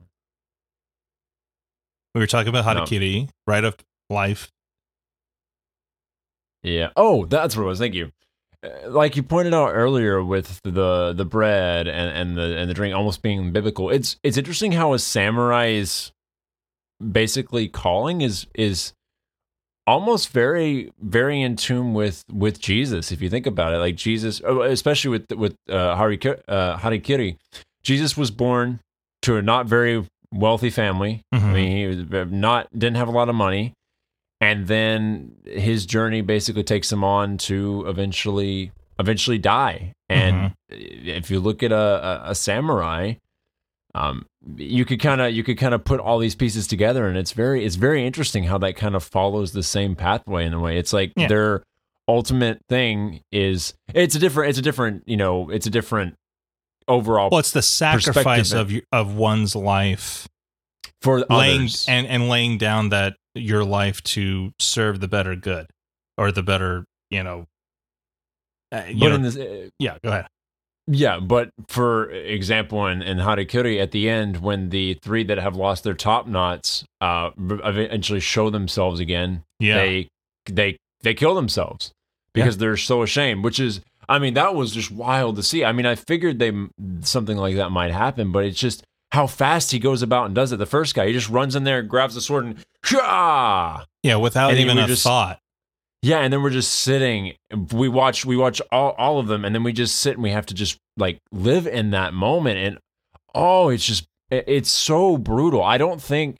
[SPEAKER 3] we were talking about
[SPEAKER 2] No.
[SPEAKER 3] harakiri right of life
[SPEAKER 2] Yeah. Oh, that's what it was. Thank you. Uh, Like you pointed out earlier with the the bread and, and the and the drink almost being biblical. It's it's interesting how a samurai's basically calling is is almost very very in tune with with Jesus if you think about it. Like Jesus, oh, especially with with uh, harikiri, uh, harikiri. Jesus was born to a not very wealthy family. I
[SPEAKER 3] Mhm.
[SPEAKER 2] mean, he was not didn't have a lot of money, and then his journey basically takes him on to eventually eventually die. And if you look at a, a, a samurai, um, you could kind of you could kind of put all these pieces together, and it's very it's very interesting how that kind of follows the same pathway in a way. It's like
[SPEAKER 3] Yeah.
[SPEAKER 2] their ultimate thing is it's a different it's a different you know it's a different overall
[SPEAKER 3] well it's the sacrifice of of one's life
[SPEAKER 2] for
[SPEAKER 3] laying
[SPEAKER 2] others.
[SPEAKER 3] and and laying down that your life to serve the better good or the better you know uh, you
[SPEAKER 2] but
[SPEAKER 3] know-
[SPEAKER 2] in this, uh,
[SPEAKER 3] yeah go ahead
[SPEAKER 2] Yeah, but for example, in, in Harakiri, at the end, when the three that have lost their top knots uh, eventually show themselves again,
[SPEAKER 3] yeah
[SPEAKER 2] they they they kill themselves because they're so ashamed. Which is, I mean, that was just wild to see. I mean, I figured they something like that might happen, but it's just how fast he goes about and does it. The first guy, he just runs in there, grabs the sword, and Shah!
[SPEAKER 3] yeah without
[SPEAKER 2] and
[SPEAKER 3] even a
[SPEAKER 2] just-
[SPEAKER 3] thought
[SPEAKER 2] Yeah, and then we're just sitting. We watch we watch all, all of them, and then we just sit and we have to just like live in that moment. And oh, it's just it's so brutal. I don't think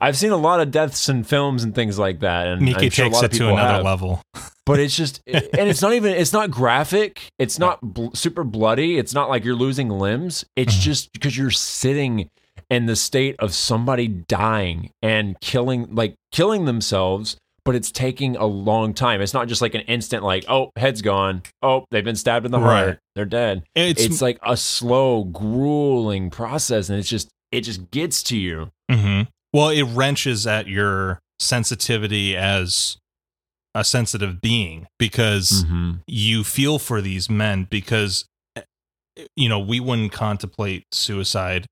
[SPEAKER 2] I've seen a lot of deaths in films and things like that, and
[SPEAKER 3] Nikki
[SPEAKER 2] I'm sure a
[SPEAKER 3] takes it to another
[SPEAKER 2] have.
[SPEAKER 3] level
[SPEAKER 2] But it's just, and it's not even it's not graphic. It's not bl- super bloody. It's not like you're losing limbs. It's
[SPEAKER 3] Mhm.
[SPEAKER 2] just because you're sitting in the state of somebody dying and killing like killing themselves but it's taking a long time it's not just like an instant like oh head's gone oh they've been stabbed in the
[SPEAKER 3] Right.
[SPEAKER 2] heart they're dead
[SPEAKER 3] it's,
[SPEAKER 2] it's, like a slow grueling process and it's just it just gets to you
[SPEAKER 3] mhm. well it wrenches at your sensitivity as a sensitive being because
[SPEAKER 2] Mm-hmm.
[SPEAKER 3] you feel for these men because eh, you know we wouldn't contemplate suicide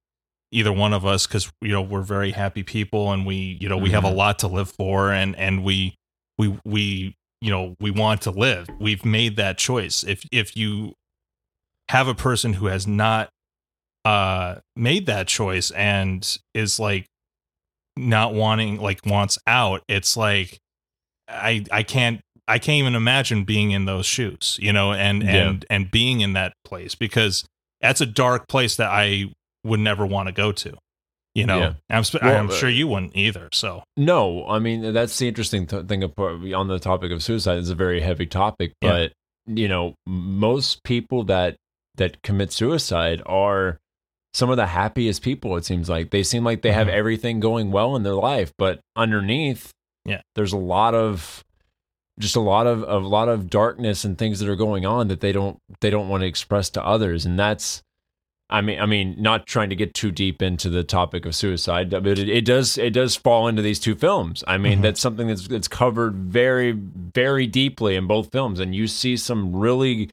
[SPEAKER 3] either one of us because you know we're very happy people and we you know we have a
[SPEAKER 2] Mhm.
[SPEAKER 3] lot to live for and and we we we you know we want to live we've made that choice if if you have a person who has not uh made that choice and is like not wanting like wants out it's like i i can't i can't even imagine being in those shoes you know and
[SPEAKER 2] Yeah.
[SPEAKER 3] and and being in that place because that's a dark place that i would never want to go to you know
[SPEAKER 2] Yeah.
[SPEAKER 3] i'm sp-
[SPEAKER 2] Well,
[SPEAKER 3] i'm
[SPEAKER 2] uh,
[SPEAKER 3] sure you wouldn't either so
[SPEAKER 2] no i mean that's the interesting th- thing on the topic of suicide it's a very heavy topic
[SPEAKER 3] Yeah.
[SPEAKER 2] but you know most people that that commit suicide are some of the happiest people. It seems like they seem like they have
[SPEAKER 3] Mhm.
[SPEAKER 2] everything going well in their life, but underneath,
[SPEAKER 3] Yeah.
[SPEAKER 2] there's a lot of just a lot of a lot of darkness and things that are going on that they don't they don't want to express to others, and that's. I mean, I mean, not trying to get too deep into the topic of suicide, but it, it does it does fall into these two films. I mean,
[SPEAKER 3] Mhm.
[SPEAKER 2] that's something that's that's covered very very deeply in both films, and you see some really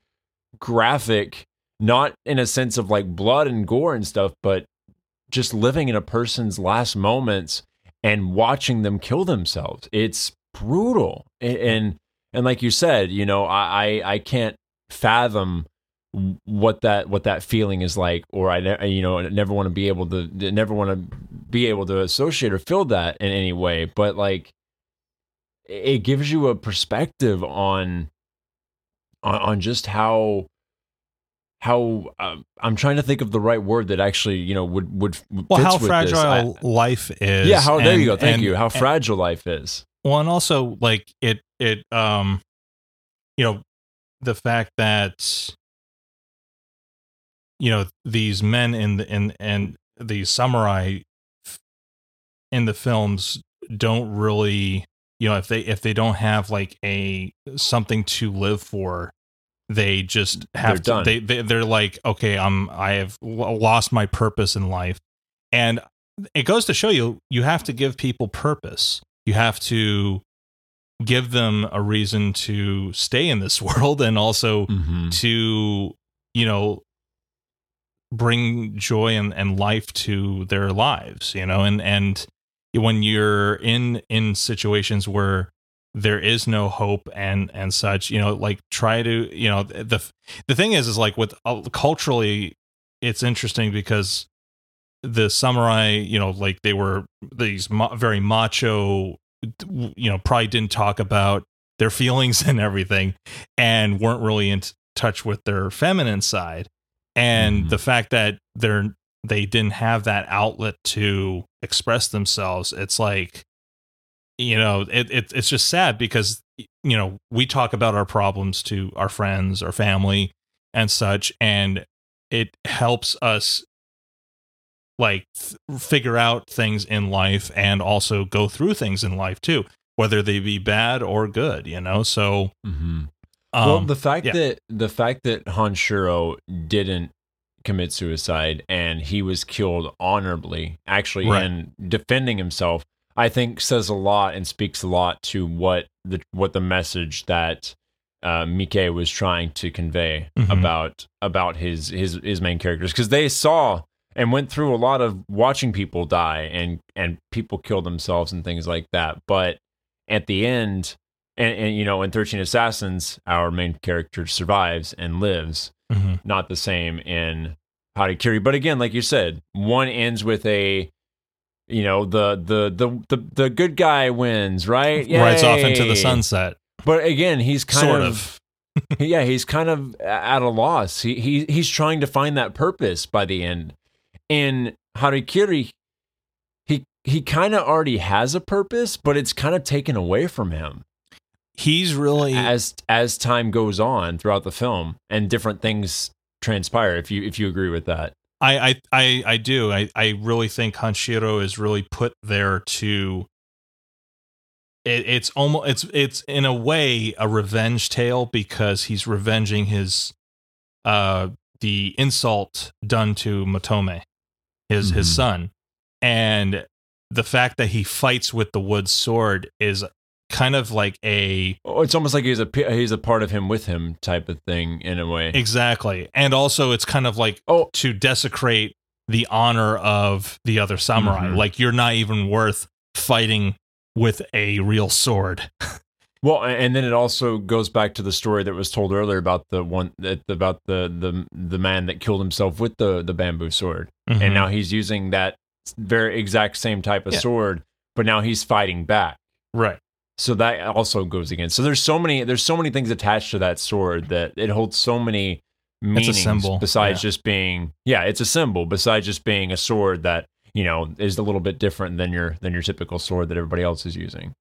[SPEAKER 2] graphic, not in a sense of like blood and gore and stuff, but just living in a person's last moments and watching them kill themselves. It's brutal, and and, and like you said, you know, I I, I can't fathom what that what that feeling is like or i ne- you know never want to be able to never want to be able to associate or feel that in any way but like it gives you a perspective on on, on just how how uh, i'm trying to think of the right word that actually you know would would
[SPEAKER 3] Well, how fragile
[SPEAKER 2] I-
[SPEAKER 3] life is.
[SPEAKER 2] yeah how there you go thank
[SPEAKER 3] and-
[SPEAKER 2] you how
[SPEAKER 3] and-
[SPEAKER 2] fragile life is
[SPEAKER 3] Well, and also like it it um you know the fact that you know these men in the in and these samurai in the films don't really you know if they if they don't have like a something to live for they just have
[SPEAKER 2] They're
[SPEAKER 3] to
[SPEAKER 2] done.
[SPEAKER 3] they, they they're like okay i'm i have lost my purpose in life and it goes to show you you have to give people purpose you have to give them a reason to stay in this world and also
[SPEAKER 2] mm-hmm.
[SPEAKER 3] to you know bring joy and, and life to their lives you know? And and when you're in in situations where there is no hope and and such you know like try to you know the the thing is is like with uh, culturally it's interesting because the samurai you know like they were these ma- very macho you know probably didn't talk about their feelings and everything and weren't really in touch with their feminine side and
[SPEAKER 2] Mhm.
[SPEAKER 3] the fact that they're they didn't have that outlet to express themselves it's like you know it, it it's just sad because you know we talk about our problems to our friends our family and such and it helps us like th- figure out things in life and also go through things in life too whether they be bad or good you know so
[SPEAKER 2] Mm-hmm.
[SPEAKER 3] Um,
[SPEAKER 2] well, the fact
[SPEAKER 3] yeah.
[SPEAKER 2] that the fact that Hanshiro didn't commit suicide and he was killed honorably, actually
[SPEAKER 3] Right.
[SPEAKER 2] in defending himself, I think says a lot and speaks a lot to what the what the message that uh, Mike was trying to convey
[SPEAKER 3] Mhm.
[SPEAKER 2] about about his his his main characters because they saw and went through a lot of watching people die and and people kill themselves and things like that, but at the end and, and you know in 13 assassins our main character survives and lives
[SPEAKER 3] mhm.
[SPEAKER 2] not the same in harikiri but again like you said one ends with a you know the the the the, the good guy wins right?
[SPEAKER 3] Rides off into the sunset.
[SPEAKER 2] But again he's kind
[SPEAKER 3] Sort
[SPEAKER 2] of, yeah he's kind of at a loss. He, he he's trying to find that purpose by the end. In harikiri he he kind of already has a purpose but it's kind of taken away from him
[SPEAKER 3] he's really
[SPEAKER 2] as as time goes on throughout the film and different things transpire if you if you agree with that
[SPEAKER 3] I, I I I do. I, I really think Hanshiro is really put there to it, it's almost it's it's in a way a revenge tale because he's revenging his uh the insult done to Motome, his his
[SPEAKER 2] Mhm.
[SPEAKER 3] son. And the fact that he fights with the wood sword is kind of like a
[SPEAKER 2] Oh, it's almost like he's a he's a part of him with him type of thing in a way
[SPEAKER 3] exactly. And also it's kind of like
[SPEAKER 2] oh
[SPEAKER 3] to desecrate the honor of the other samurai.
[SPEAKER 2] Mhm.
[SPEAKER 3] Like you're not even worth fighting with a real sword.
[SPEAKER 2] well and then it also goes back to the story that was told earlier about the one that about the the the man that killed himself with the the bamboo sword
[SPEAKER 3] Mhm.
[SPEAKER 2] and now he's using that very exact same type of
[SPEAKER 3] Yeah.
[SPEAKER 2] sword but now he's fighting back
[SPEAKER 3] right.
[SPEAKER 2] So that also goes against so there's so many there's so many things attached to that sword that it holds so many meanings
[SPEAKER 3] symbol,
[SPEAKER 2] besides
[SPEAKER 3] yeah.
[SPEAKER 2] just being yeah it's a symbol besides just being a sword that you know is a little bit different than your than your typical sword that everybody else is using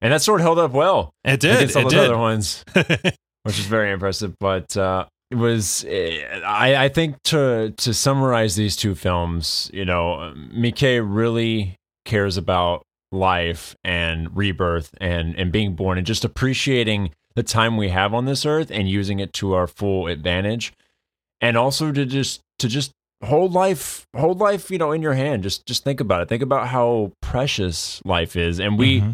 [SPEAKER 2] and that sword held up well
[SPEAKER 3] It did.
[SPEAKER 2] against all
[SPEAKER 3] It
[SPEAKER 2] those
[SPEAKER 3] did.
[SPEAKER 2] other ones which is very impressive but uh was eh, I, I think to to summarize these two films, you know, Miike really cares about life and rebirth and and being born and just appreciating the time we have on this earth and using it to our full advantage. And also to just to just hold life hold life you know in your hand. Just just think about it. Think about how precious life is. And we mm-hmm.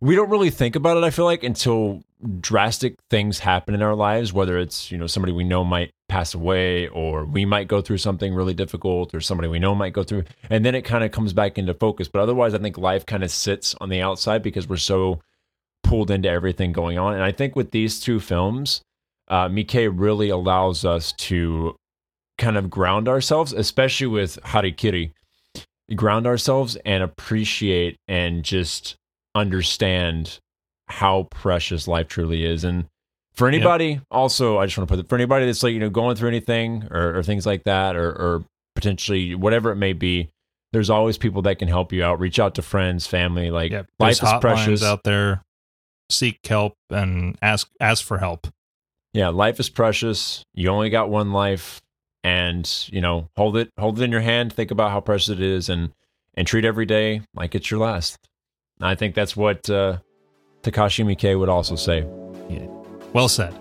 [SPEAKER 2] we don't really think about it i feel like until drastic things happen in our lives whether it's you know somebody we know might pass away or we might go through something really difficult or somebody we know might go through and then it kind of comes back into focus. But otherwise i think life kind of sits on the outside because we're so pulled into everything going on. And i think with these two films uh, Miike really allows us to kind of ground ourselves, especially with Harikiri, ground ourselves and appreciate and just understand how precious life truly is. And for anybody, yep. also, I just want to put it for anybody that's like, you know, going through anything or, or things like that, or, or potentially whatever it may be, there's always people that can help you out. Reach out to friends, family. Like yep. life is precious
[SPEAKER 3] out there. Seek help and ask ask for help.
[SPEAKER 2] Yeah, life is precious. You only got one life and you know hold it hold it in your hand think about how precious it is and and treat every day like it's your last i think that's what uh, takashi miike would also say
[SPEAKER 3] yeah. well said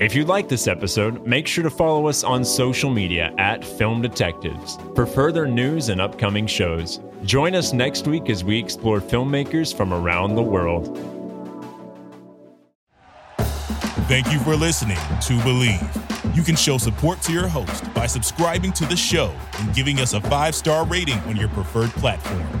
[SPEAKER 2] if you like this episode make sure to follow us on social media at film detectives for further news and upcoming shows join us next week as we explore filmmakers from around the world
[SPEAKER 1] thank you for listening to Bleav. you can show support to your host by subscribing to the show and giving us a five star rating on your preferred platform.